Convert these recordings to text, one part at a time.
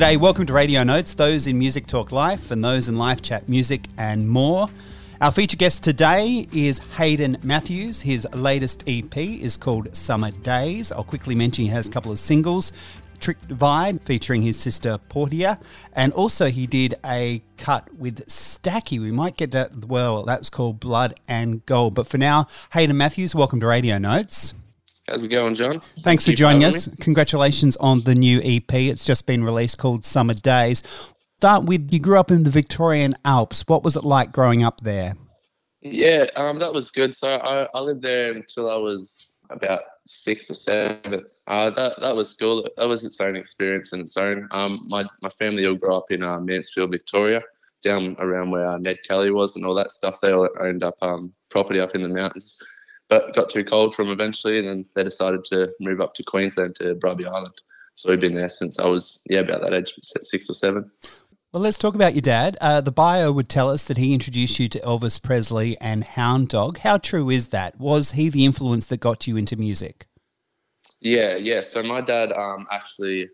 G'day, welcome to Radio Notes, those in Music Talk Life and those in Live Chat Music and more. Our feature guest today is Hayden Mathews. His latest EP is called Summer Daze. I'll quickly mention he has a couple of singles Tricked Vibe featuring his sister Portia. And also, he did a cut with Stacky. We might get that, well, that's called Blood and Gold. But for now, Hayden Mathews, welcome to Radio Notes. How's it going, John? Thanks Thank for joining us. Me. Congratulations on the new EP. It's just been released called Summer Daze. Start with you grew up in the Victorian Alps. What was it like growing up there? Yeah, um, that was good. So I, I lived there until I was about six or seven. Uh, that that was cool. That was its own experience in its own. Um, my my family all grew up in uh, Mansfield, Victoria, down around where uh, Ned Kelly was and all that stuff. They all owned up um, property up in the mountains, but got too cold for them eventually, and then they decided to move up to Queensland to Bribie Island. So we've been there since I was yeah about that age, six or seven. Well, let's talk about your dad. Uh, the bio would tell us that he introduced you to Elvis Presley and Hound Dog. How true is that? Was he the influence that got you into music? Yeah, yeah. So my dad um, actually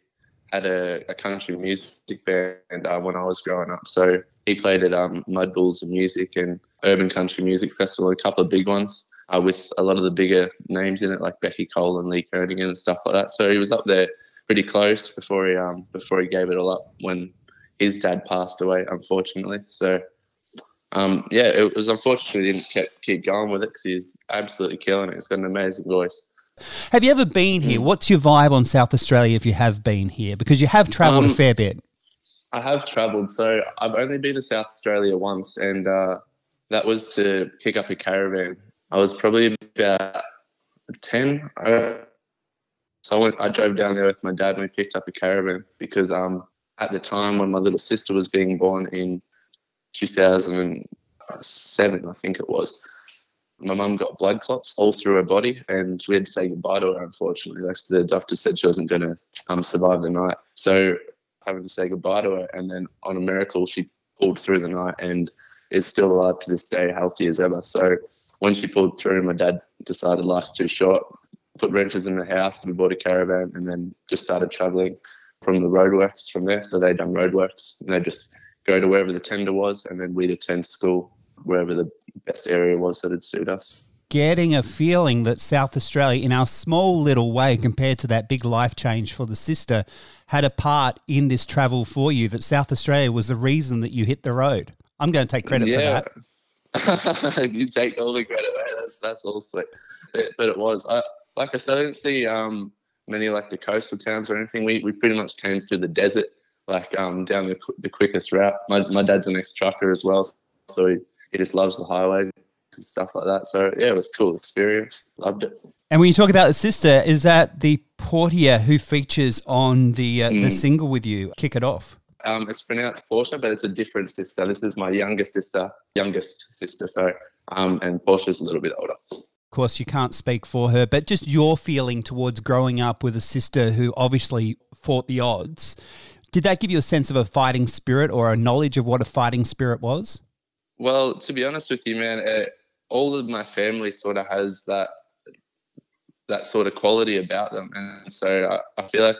had a, a, country music band uh, when I was growing up. So he played at um, Mud Bulls and Music and Urban Country Music Festival, a couple of big ones uh, with a lot of the bigger names in it, like Beccy Cole and Lee Kernaghan and stuff like that. So he was up there pretty close before he um, before he gave it all up when his dad passed away, unfortunately. So, um, yeah, it was unfortunate he didn't keep, keep going with it because he's absolutely killing it. He's got an amazing voice. Have you ever been here? Mm. What's your vibe on South Australia if you have been here? Because you have travelled um, a fair bit. I have travelled. So I've only been to South Australia once, and uh, that was to pick up a caravan. I was probably about 10. so I, went, I drove down there with my dad and we picked up a caravan because um, at the time when my little sister was being born in 2007, I think it was. My mum got blood clots all through her body, and we had to say goodbye to her. Unfortunately, like the doctor said she wasn't going to um, survive the night, so having to say goodbye to her. And then on a miracle, she pulled through the night and is still alive to this day, healthy as ever. So when she pulled through, my dad decided life's too short, put wrenches in the house and bought a caravan, and then just started traveling from the roadworks from there. So they'd done roadworks and they'd just go to wherever the tender was, and then we'd attend school wherever the best area was that'd suit us. Getting a feeling that South Australia, in our small little way compared to that big life change for the sister, had a part in this travel for you, that South Australia was the reason that you hit the road. I'm going to take credit yeah. for that. you take all the credit, mate. That's, that's all sweet. But, but it was. I, like I said, I didn't see um, many like the coastal towns or anything. We, we pretty much came through the desert, like um, down the, the quickest route. My, my dad's an ex trucker as well, so he, he just loves the highways and stuff like that. So yeah, it was cool experience. Loved it. And when you talk about the sister, is that the Portia who features on the uh, mm. the single with you? Kick it off. Um, it's pronounced Portia, but it's a different sister. This is my youngest sister, youngest sister. So, um, and Portia's a little bit older Of course, you can't speak for her, but just your feeling towards growing up with a sister who obviously fought the odds. Did that give you a sense of a fighting spirit or a knowledge of what a fighting spirit was? Well, to be honest with you, man, it, all of my family sort of has that that sort of quality about them, and so I, I feel like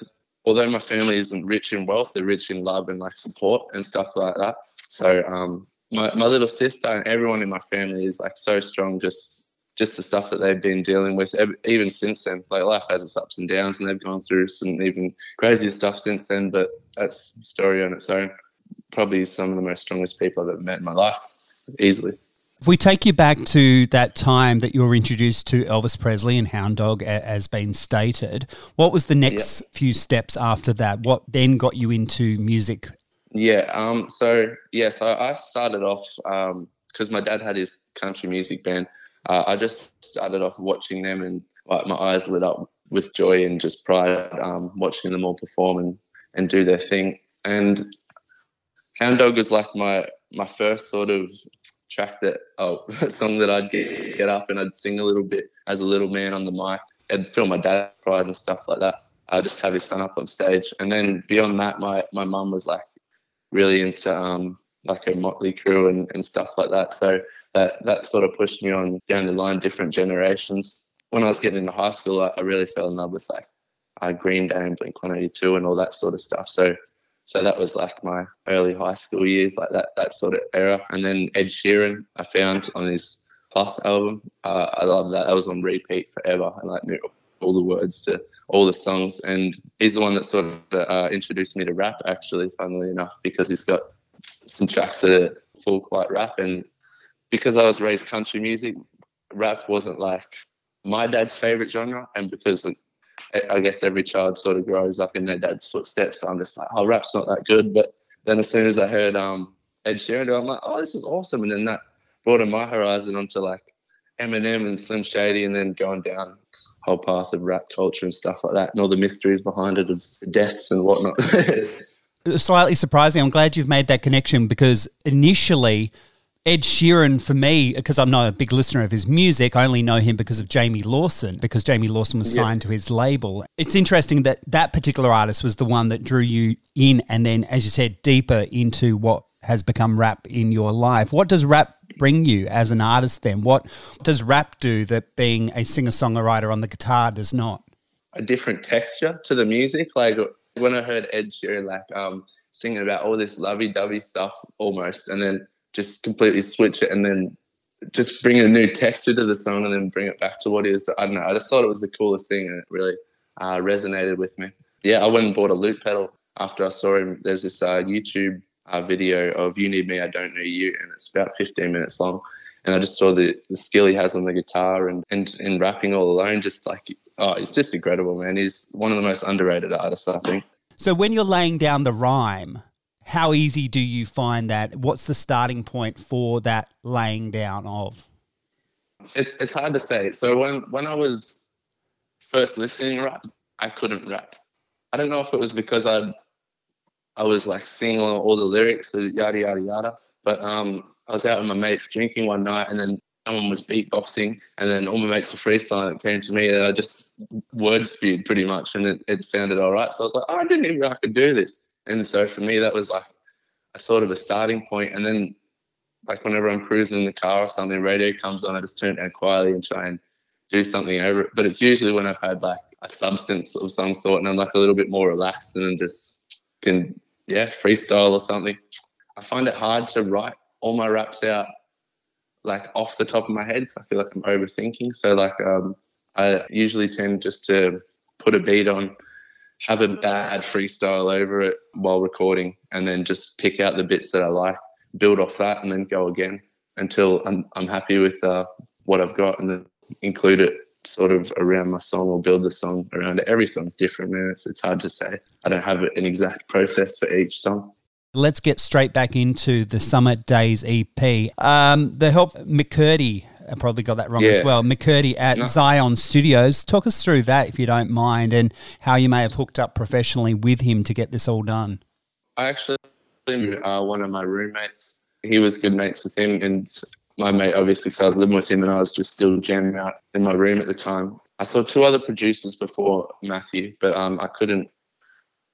although my family isn't rich in wealth, they're rich in love and like support and stuff like that. So um, my my little sister and everyone in my family is like so strong, just just the stuff that they've been dealing with even since then. Like life has its ups and downs, and they've gone through some even crazier stuff since then. But that's a story on its own. Probably some of the most strongest people I've ever met in my life, easily. If we take you back to that time that you were introduced to Elvis Presley and Hound Dog, as been stated, what was the next few steps after that? What then got you into music? Yeah, um, so yeah, so I started off because um, my dad had his country music band uh, I just started off watching them and like my eyes lit up with joy and just pride um, watching them all perform and, and do their thing. And Hound Dog was like my my first sort of track that oh song that I'd get, get up and I'd sing a little bit as a little man on the mic and feel my dad pride and stuff like that. I'd just have his son up on stage. And then beyond that, my my mum was like really into um, like a Motley Crue and, and stuff like that. So that that sort of pushed me on down the line, different generations. When I was getting into high school, I, I really fell in love with like uh, Green Day and Blink 182 and all that sort of stuff. So So that was like my early high school years, like that that sort of era. And then Ed Sheeran, I found on his Plus album. Uh, I love that. That was on repeat forever. I like knew all the words to all the songs, and he's the one that sort of uh, introduced me to rap. Actually, funnily enough, because he's got some tracks that are full quite rap, and because I was raised country music, rap wasn't like my dad's favorite genre, and because I guess every child sort of grows up in their dad's footsteps. So I'm just like, oh, rap's not that good. But then as soon as I heard um, Ed Sheeran, I'm like, oh, this is awesome. And then that broadened my horizon onto like Eminem and Slim Shady, and then going down whole path of rap culture and stuff like that, and all the mysteries behind it of deaths and whatnot. Slightly surprising. I'm glad you've made that connection because initially Ed Sheeran, for me, because I'm not a big listener of his music, I only know him because of Jamie Lawson, because Jamie Lawson was signed to his label. It's interesting that that particular artist was the one that drew you in, and then, as you said, deeper into what has become rap in your life. What does rap bring you as an artist then? What does rap do that being a singer songwriter on the guitar does not? A different texture to the music. Like when I heard Ed Sheeran, like um, singing about all this lovey dovey stuff almost, and then just completely switch it and then just bring a new texture to the song and then bring it back to what it is. I don't know. I just thought it was the coolest thing and it really uh, resonated with me. Yeah, I went and bought a loop pedal after I saw him. There's this uh, YouTube uh, video of You Need Me, I Don't Know You, and it's about 15 minutes long. And I just saw the, the skill he has on the guitar and, and, and rapping all alone, just like, oh, it's just incredible, man. He's one of the most underrated artists, I think. So when you're laying down the rhyme, how easy do you find that? What's the starting point for that laying down of? It's it's hard to say. So when when I was first listening rap, I couldn't rap. I don't know if it was because I I was like singing all, all the lyrics, yada yada yada. But um, I was out with my mates drinking one night, and then someone was beatboxing, and then all my mates were freestyling. It came to me, and I just word spewed pretty much, and it, it sounded all right. So I was like, oh, I didn't even know I could do this. And so for me, that was like a sort of a starting point. And then, like whenever I'm cruising in the car or something, radio comes on, I just turn it down quietly and try and do something over it. But it's usually when I've had like a substance of some sort and I'm like a little bit more relaxed and just can, yeah, freestyle or something. I find it hard to write all my raps out like off the top of my head because I feel like I'm overthinking. So like um, I usually tend just to put a beat on have a bad freestyle over it while recording and then just pick out the bits that I like, build off that, and then go again until I'm, I'm happy with uh, what I've got and then include it sort of around my song or build the song around it. Every song's different, man. It's, it's hard to say. I don't have an exact process for each song. Let's get straight back into the Summer Daze EP. Um, the help McCurdy I probably got that wrong yeah. as well. McCurdy at no. Zion Studios. Talk us through that if you don't mind, and how you may have hooked up professionally with him to get this all done. I actually, uh, one of my roommates, he was good mates with him, and my mate obviously, so I was living with him, and I was just still jamming out in my room at the time. I saw two other producers before Matthew, but um, I couldn't,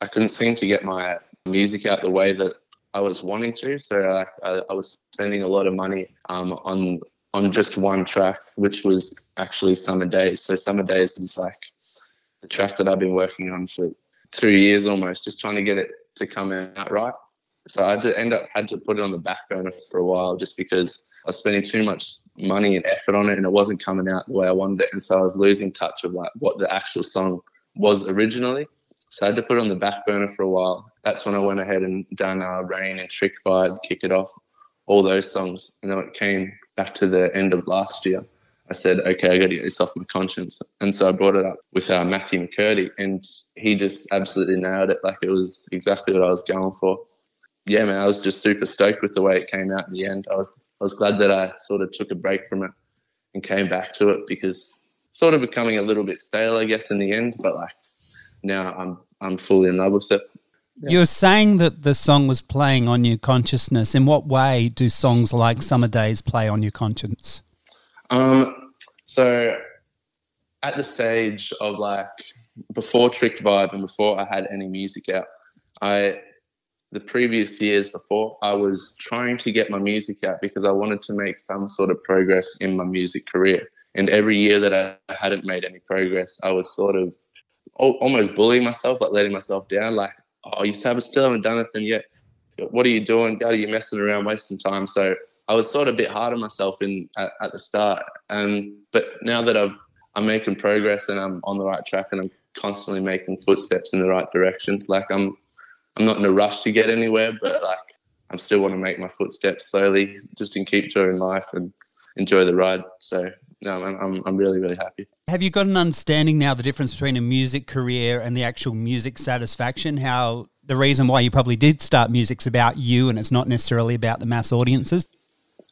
I couldn't seem to get my music out the way that I was wanting to. So I, I, I was spending a lot of money um, on on just one track, which was actually Summer Daze. So Summer Daze is like the track that I've been working on for two years almost, just trying to get it to come out right. So I had to end up had to put it on the back burner for a while just because I was spending too much money and effort on it and it wasn't coming out the way I wanted it. And so I was losing touch of like what the actual song was originally. So I had to put it on the back burner for a while. That's when I went ahead and done uh, Rain and Tricked Vibe, Kick It Off, all those songs. And then it came back to the end of last year, I said, okay, I got to get this off my conscience. And so I brought it up with uh, Matthew McCurdy, and he just absolutely nailed it. Like it was exactly what I was going for. Yeah, man, I was just super stoked with the way it came out in the end. I was I was glad that I sort of took a break from it and came back to it because sort of becoming a little bit stale, I guess, in the end. But like now, I'm I'm fully in love with it. You're saying that the song was playing on your consciousness. In what way do songs like Summer Daze play on your conscience? Um, so at the stage of like before Tricked Vibe and before I had any music out, I the previous years before I was trying to get my music out because I wanted to make some sort of progress in my music career. And every year that I hadn't made any progress, I was sort of almost bullying myself, like letting myself down. Like oh, you still haven't done anything yet. What are you doing? Are you messing around, wasting time? So I was sort of a bit hard on myself in at, at the start. Um, but now that I've I'm making progress and I'm on the right track and I'm constantly making footsteps in the right direction. Like I'm I'm not in a rush to get anywhere, but like I'm still want to make my footsteps slowly, just in keep enjoying life and enjoy the ride. So no, I'm, I'm really, really happy. Have you got an understanding now the difference between a music career and the actual music satisfaction? How the reason why you probably did start music's about you and it's not necessarily about the mass audiences?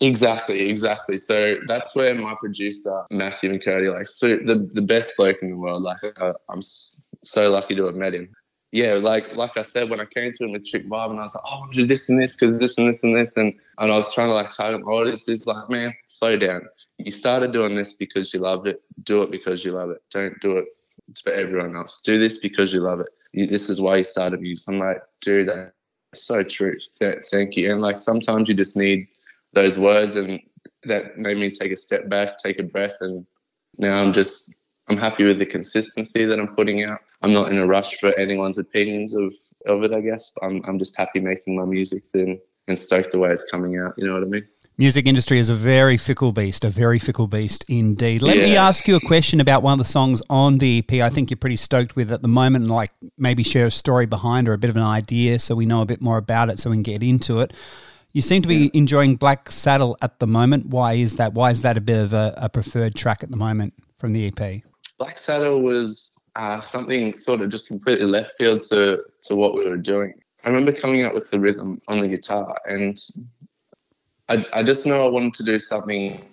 Exactly, exactly. So that's where my producer Matthew McCurdy, like so the the best bloke in the world. Like uh, I'm so lucky to have met him yeah, like like I said, when I came to him with Tricked Vibe, and I was like, oh, I want to do this and this because this and this and this, and and I was trying to like target my audience. Is like, man, slow down. You started doing this because you loved it. Do it because you love it. Don't do it for everyone else. Do this because you love it. This is why you started music. I'm like, dude, that's so true. Th- thank you. And like sometimes you just need those words, and that made me take a step back, take a breath, and now I'm just I'm happy with the consistency that I'm putting out. I'm not in a rush for anyone's opinions of, of it, I guess. I'm, I'm just happy making my music and, and stoked the way it's coming out. You know what I mean? Music industry is a very fickle beast, a very fickle beast indeed. Let yeah. me ask you a question about one of the songs on the EP. I think you're pretty stoked with at the moment, and like maybe share a story behind or a bit of an idea so we know a bit more about it so we can get into it. You seem to be yeah. enjoying Black Saddle at the moment. Why is that? Why is that a bit of a, a preferred track at the moment from the EP? Black Saddle was uh, something sort of just completely left field to, to what we were doing. I remember coming up with the rhythm on the guitar, and I, I just know I wanted to do something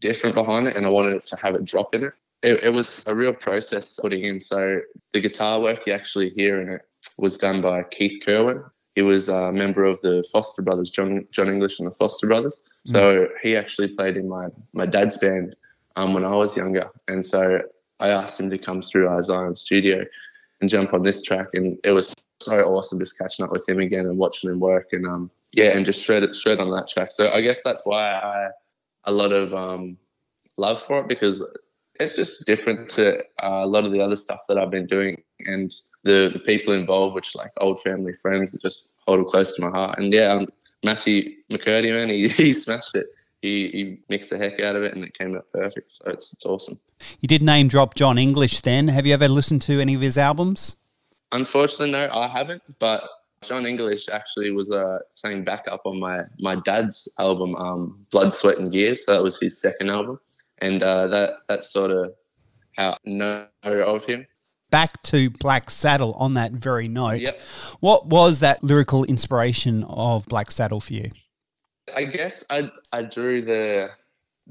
different behind it, and I wanted to have it drop in it. It, it was a real process putting in. So the guitar work you actually hear in it was done by Keith Kerwin. He was a member of the Foster Brothers, John John English and the Foster Brothers. So mm. he actually played in my my dad's band um, when I was younger, and so I asked him to come through our Zion studio and jump on this track, and it was so awesome just catching up with him again and watching him work, and um, yeah, and just shred it, shred on that track. So I guess that's why I a lot of um, love for it because it's just different to uh, a lot of the other stuff that I've been doing, and the, the people involved, which like old family friends, that just hold it close to my heart. And yeah, um, Matthew McCurdy, man, he, he smashed it he, he mixed the heck out of it and it came out perfect. So it's, it's awesome. You did name drop John English then. Have you ever listened to any of his albums? Unfortunately, no, I haven't. But John English actually was uh, sang backup on my, my dad's album, um, Blood, Sweat and Gears. So that was his second album. And uh, that that's sort of how I know of him. Back to Black Saddle on that very note. Yep. What was that lyrical inspiration of Black Saddle for you? I guess I I drew the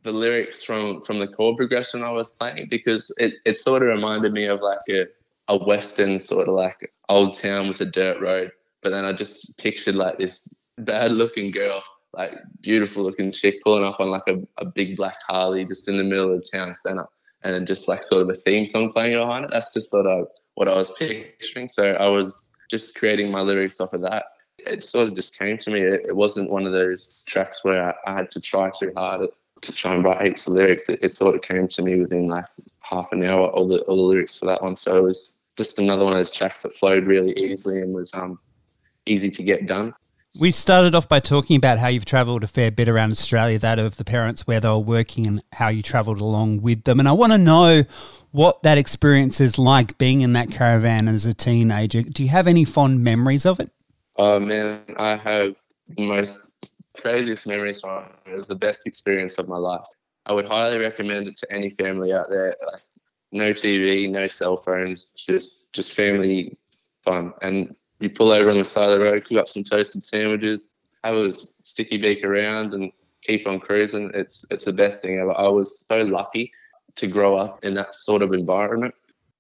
the lyrics from from the chord progression I was playing because it, it sort of reminded me of like a, a western sort of like old town with a dirt road. But then I just pictured like this bad looking girl, like beautiful looking chick pulling up on like a, a big black Harley just in the middle of the town center and then just like sort of a theme song playing behind it. That's just sort of what I was picturing. So I was just creating my lyrics off of that it sort of just came to me. It, it wasn't one of those tracks where I, I, had to try too hard to try and write heaps of lyrics. It, it, sort of came to me within like half an hour, all the all the lyrics for that one. So it was just another one of those tracks that flowed really easily and was um, easy to get done. We started off by talking about how you've travelled a fair bit around Australia, that of the parents where they were working and how you travelled along with them. And I want to know what that experience is like being in that caravan as a teenager. Do you have any fond memories of it? Oh man, I have the most craziest memories from it. It was the best experience of my life. I would highly recommend it to any family out there. Like no TV, no cell phones, just just family fun. And you pull over on the side of the road, cook up some toasted sandwiches, have a sticky beak around, and keep on cruising. It's it's the best thing ever. I was so lucky to grow up in that sort of environment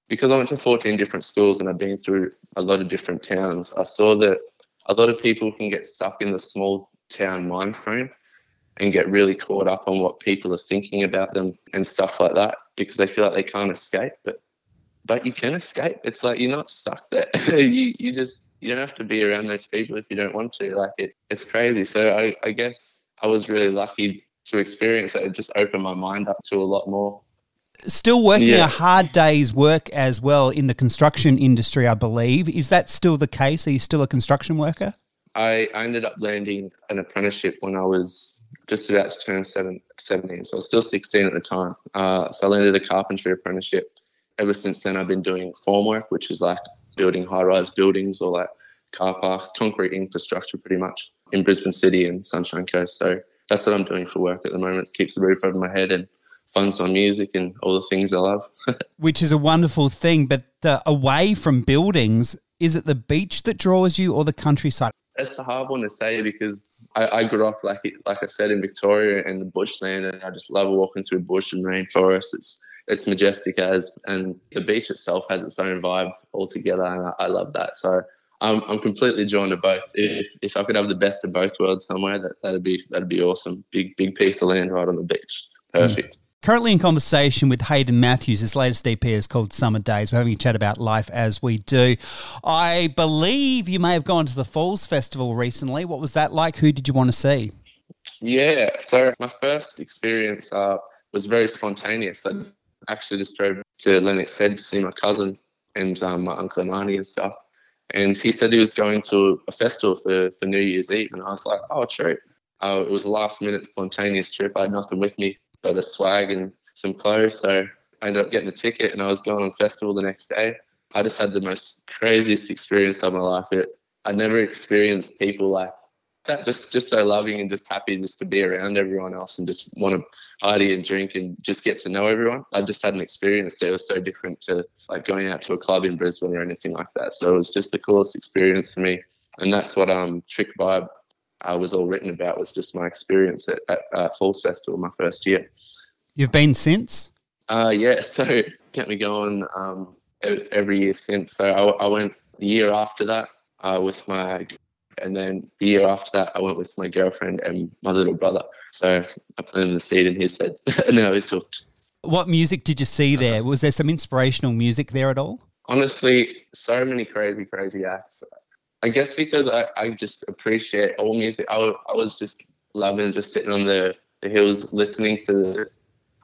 because I went to 14 different schools and I've been through a lot of different towns. I saw that a lot of people can get stuck in the small town mind frame and get really caught up on what people are thinking about them and stuff like that because they feel like they can't escape. But but you can escape. It's like you're not stuck there. you you just you don't have to be around those people if you don't want to. Like it, it's crazy. So I, I guess I was really lucky to experience it. It just opened my mind up to a lot more Still working Yeah. a hard day's work as well in the construction industry, I believe. Is that still the case? Are you still a construction worker? I, I ended up landing an apprenticeship when I was just about to turn seven, 17. So I was still 16 at the time. Uh, so I landed a carpentry apprenticeship. Ever since then, I've been doing formwork, which is like building high rise buildings or like car parks, concrete infrastructure pretty much in Brisbane City and Sunshine Coast. So that's what I'm doing for work at the moment. It keeps the roof over my head and funds my music and all the things I love. Which is a wonderful thing. But uh, away from buildings, is it the beach that draws you or the countryside? It's a hard one to say because I, I grew up like like I said in Victoria and the bushland, and I just love walking through bush and rainforest. It's it's majestic as, and the beach itself has its own vibe altogether, and I, I love that. So I'm I'm completely drawn to both. If if I could have the best of both worlds somewhere, that that'd be that'd be awesome. Big big piece of land right on the beach, perfect. Currently in conversation with Hayden Mathews. His latest EP is called Summer Daze. We're having a chat about life as we do. I believe you may have gone to the Falls Festival recently. What was that like? Who did you want to see? Yeah, so my first experience uh, was very spontaneous. I actually just drove to Lennox Head to see my cousin and um, my uncle and auntie and stuff. And he said he was going to a festival for, for New Year's Eve. And I was like, oh, true. Uh, it was a last minute spontaneous trip. I had nothing with me but a swag and some clothes. So I ended up getting a ticket and I was going on festival the next day. I just had the most craziest experience of my life. It, I never experienced people like that, just just so loving and just happy just to be around everyone else and just want to party and drink and just get to know everyone. I just hadn't experienced it. It was so different to like going out to a club in Brisbane or anything like that. So it was just the coolest experience for me, and that's what um Tricked Vibe uh, was all written about. Was just my experience at, at uh, Falls Festival my first year. You've been since? Uh, yeah, so kept me going um, every year since. So I, I went the year after that uh, with my, and then the year after that I went with my girlfriend and my little brother. So I planted the seed in his head. now he's hooked. What music did you see there? Was there some inspirational music there at all? Honestly, so many crazy, crazy acts. I guess because I, I just appreciate all music. I, I was just loving just sitting on the, the hills listening to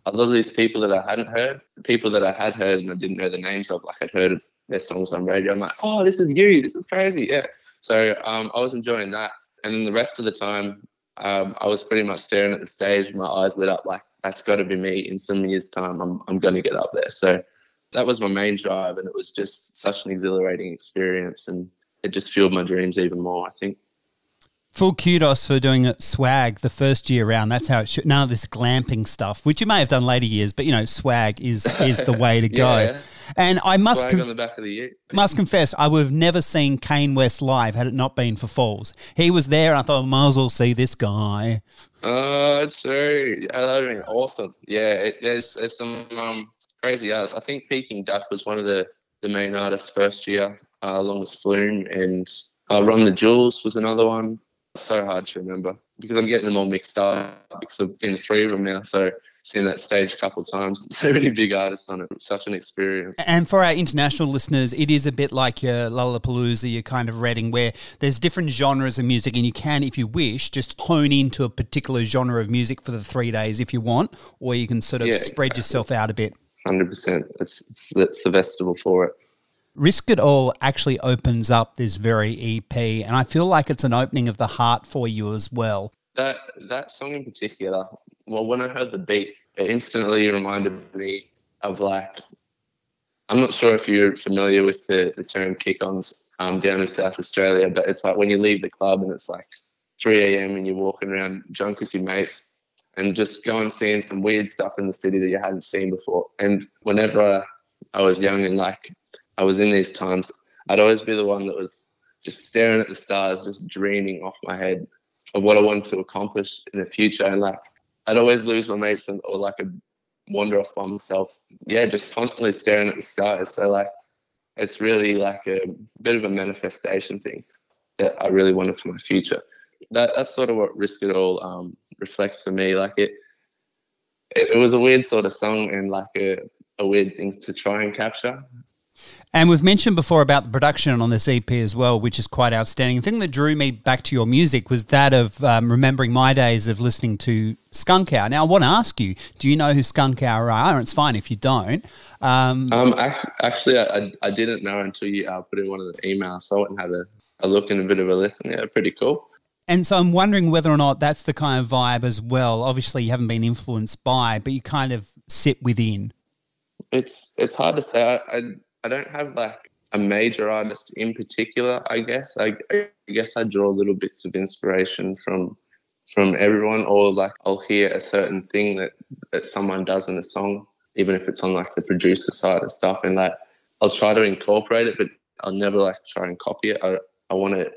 a lot of these people that I hadn't heard, the people that I had heard and I didn't know the names of, like I'd heard their songs on radio. I'm like, oh, this is you. This is crazy. Yeah. So um, I was enjoying that. And then the rest of the time, um, I was pretty much staring at the stage. My eyes lit up like, that's got to be me in some years' time. I'm, I'm going to get up there. So that was my main drive. And it was just such an exhilarating experience. And it just fueled my dreams even more, I think. Full kudos for doing it swag the first year round. That's how it should. None of this glamping stuff, which you may have done later years, but you know, swag is is the way to go. Yeah. And I must Swag on the back of the year. must confess, I would have never seen Kanye West live had it not been for Falls. He was there, and I thought I might as well see this guy. Oh, it's true. Yeah, that would have been awesome. Yeah, it, there's there's some um, crazy artists. I think Peking Duk was one of the, the main artists first year, uh, along with Flume, and uh, Run the Jewels was another one. So hard to remember because I'm getting them all mixed up because I've been three of them now. So seen that stage a couple of times. So many big artists on it. Such an experience. And for our international listeners, it is a bit like your Lollapalooza, your kind of Reading, where there's different genres of music, and you can, if you wish, just hone into a particular genre of music for the three days if you want, or you can sort of Yeah, spread exactly. yourself out a bit. Hundred percent. It's it's that's the festival for it. Risk It All actually opens up this very EP, and I feel like it's an opening of the heart for you as well. That that song in particular, well, when I heard the beat, it instantly reminded me of like, I'm not sure if you're familiar with the, the term kick-ons um, down in South Australia, but it's like when you leave the club and it's like 3 a.m. and you're walking around drunk with your mates and just going seeing some weird stuff in the city that you hadn't seen before. And whenever I was young and like I was in these times, I'd always be the one that was just staring at the stars, just dreaming off my head of what I wanted to accomplish in the future. And like, I'd always lose my mates and, or like I'd wander off by myself. Yeah, just constantly staring at the skies. So like, it's really like a bit of a manifestation thing that I really wanted for my future. That that's sort of what Risk It All um, reflects for me. Like it, it, it was a weird sort of song and like a, a weird thing to try and capture. And we've mentioned before about the production on this EP as well, which is quite outstanding. The thing that drew me back to your music was that of um, remembering my days of listening to Skunkhour. Now, I want to ask you, do you know who Skunkhour are? It's fine if you don't. Um, um actually, I, I didn't know until you uh, put in one of the emails. So I went and had a, a look and a bit of a listen. Yeah, pretty cool. And so I'm wondering whether or not that's the kind of vibe as well. Obviously, you haven't been influenced by, but you kind of sit within. It's it's hard to say. I, I I don't have like a major artist in particular. I guess I, I guess I draw little bits of inspiration from from everyone, or like I'll hear a certain thing that that someone does in a song, even if it's on like the producer side of stuff, and like I'll try to incorporate it, but I'll never like try and copy it. I I want to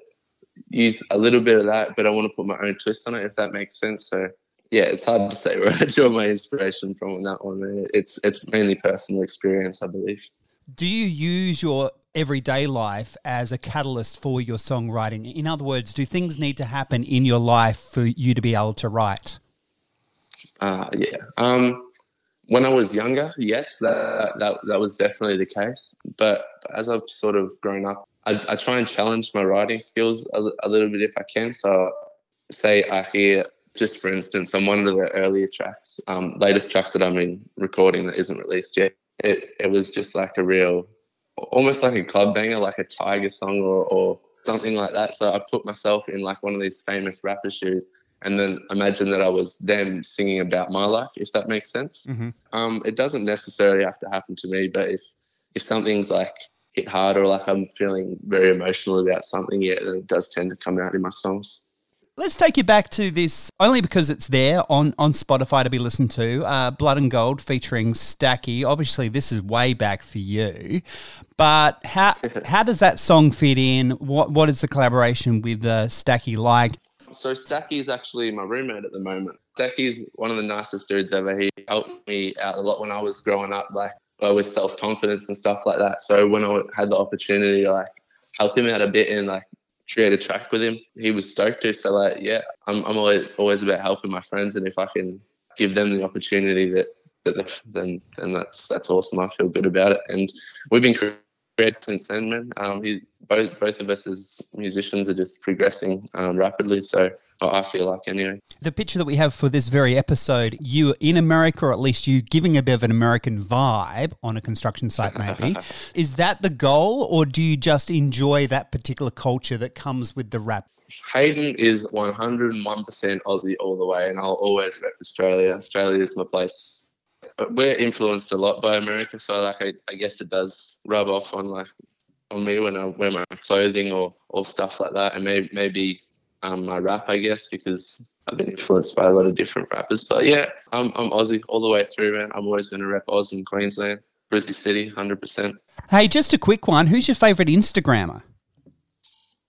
use a little bit of that, but I want to put my own twist on it, if that makes sense. So yeah, it's hard to say where I draw my inspiration from on that one. It's it's mainly personal experience, I believe. Do you use your everyday life as a catalyst for your songwriting? In other words, do things need to happen in your life for you to be able to write? Uh, yeah. Um, when I was younger, yes, that, that, that was definitely the case. But as I've sort of grown up, I, I try and challenge my writing skills a, a, little bit if I can. So, say I hear, just for instance, on one of the earlier tracks, um, latest tracks that I'm in recording that isn't released yet, it it was just like a real, almost like a club banger, like a Tyga song or, or something like that. So I put myself in like one of these famous rapper shoes, and then imagine that I was them singing about my life, if that makes sense. Mm-hmm. Um, it doesn't necessarily have to happen to me, but if if something's like hit hard or like I'm feeling very emotional about something, yeah, then it does tend to come out in my songs. Let's take you back to this only because it's there on, on Spotify to be listened to. Uh, Blood and Gold featuring Stacky. Obviously, this is way back for you, but how how does that song fit in? What what is the collaboration with uh, Stacky like? So Stacky is actually my roommate at the moment. Stacky is one of the nicest dudes ever. He helped me out a lot when I was growing up, like uh, with self confidence and stuff like that. So when I had the opportunity to like help him out a bit and like create a track with him. He was stoked to. So like, yeah, I'm, I'm always always about helping my friends, and if I can give them the opportunity that, that then then that's that's awesome. I feel good about it, and we've been creating since then, man. Um, he, both both of us as musicians are just progressing um, rapidly. So I feel like anyway. The picture that we have for this very episode, you in America, or at least you giving a bit of an American vibe on a construction site, maybe. is that the goal, or do you just enjoy that particular culture that comes with the rap? Hayden is 101% Aussie all the way, and I'll always rep Australia. Australia is my place. But we're influenced a lot by America, so like I, I guess it does rub off on like on me when I wear my clothing or, or stuff like that, and maybe maybe um, my rap, I guess, because I've been influenced by a lot of different rappers. But yeah, I'm, I'm Aussie all the way through, man. I'm always going to rap Oz in Queensland, Brizzy City, 100%. Hey, just a quick one. Who's your favourite Instagrammer?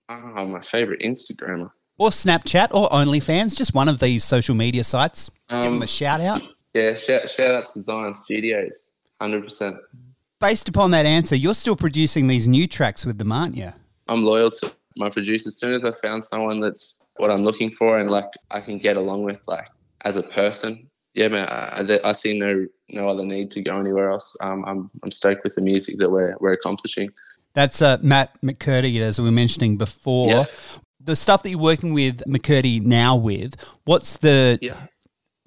Oh, my favourite Instagrammer. Or Snapchat or OnlyFans, just one of these social media sites. Um, Give them a shout out. Yeah, shout, shout out to Zion Studios, 100%. Based upon that answer, you're still producing these new tracks with them, aren't you? I'm loyal to my producer. As soon as I found someone that's what I'm looking for and like I can get along with, like as a person, yeah, man, I, I see no no other need to go anywhere else. Um, I'm I'm stoked with the music that we're we're accomplishing. That's uh, Matt McCurdy, as we were mentioning before. Yeah. The stuff that you're working with McCurdy now with, what's the yeah.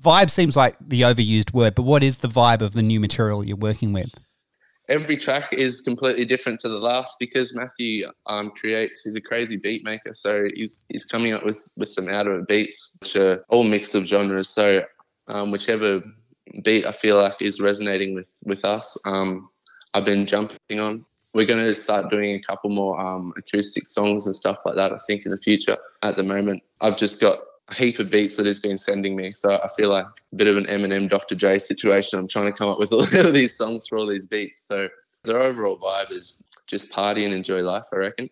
vibe? Seems like the overused word, but what is the vibe of the new material you're working with? Every track is completely different to the last because Matthew um, creates. He's a crazy beat maker, so he's he's coming up with with some out of it beats, which are all mix of genres. So um, whichever beat I feel like is resonating with with us, um, I've been jumping on. We're going to start doing a couple more um, acoustic songs and stuff like that. I think in the future. At the moment, I've just got heap of beats that he's been sending me. So I feel like a bit of an Eminem, Dr. Dre situation. I'm trying to come up with all of these songs for all these beats. So the overall vibe is just party and enjoy life, I reckon.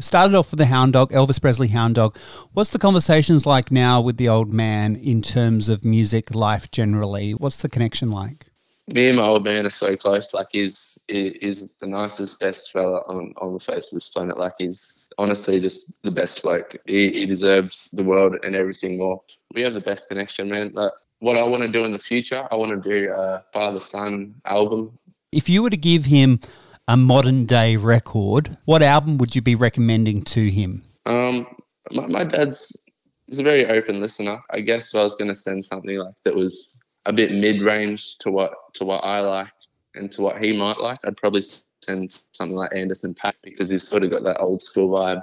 Started off with the Hound Dog, Elvis Presley Hound Dog. What's the conversations like now with the old man in terms of music, life generally? What's the connection like? Me and my old man are so close. Like he's he's the nicest, best fella on, on the face of this planet. Like he's honestly just the best bloke. He, he deserves the world and everything more. We have the best connection, man. Like, what I want to do in the future, I want to do a father son album. If you were to give him a modern day record, what album would you be recommending to him? Um, my, my dad's he's a very open listener. I guess I was going to send something like that was a bit mid range to what to what I like and to what he might like. I'd probably send something like Anderson .Paak because he's sort of got that old school vibe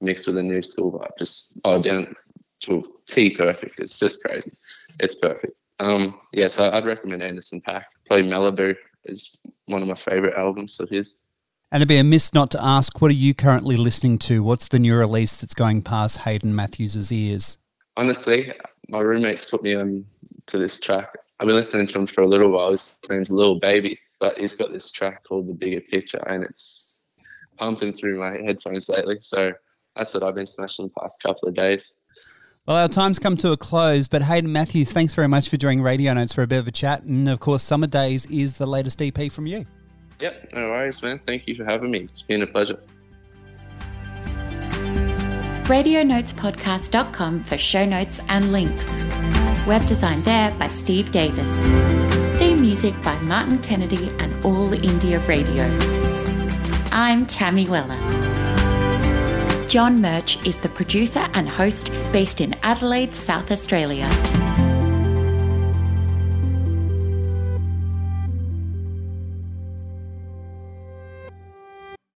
mixed with a new school vibe. Just oh down to T perfect. It's just crazy. It's perfect. Um, yeah, so I'd recommend Anderson .Paak. Probably Malibu is one of my favorite albums of his. And it'd be a miss not to ask, what are you currently listening to? What's the new release that's going past Hayden Mathews' ears? Honestly, my roommates put me on to this track. I've been listening to him for a little while. His name's Lil Baby, but he's got this track called The Bigger Picture, and it's pumping through my headphones lately. So that's what I've been smashing the past couple of days. Well, our time's come to a close, but Hayden Mathews, thanks very much for doing Radio Notes for a bit of a chat. And of course, Summer Daze is the latest EP from you. Yep, no worries, man. Thank you for having me. It's been a pleasure. RadioNotesPodcast.com for show notes and links. Web design there by Steve Davis. Music by Martin Kennedy and All India Radio. I'm Tammy Weller. John Murch is the producer and host based in Adelaide, South Australia.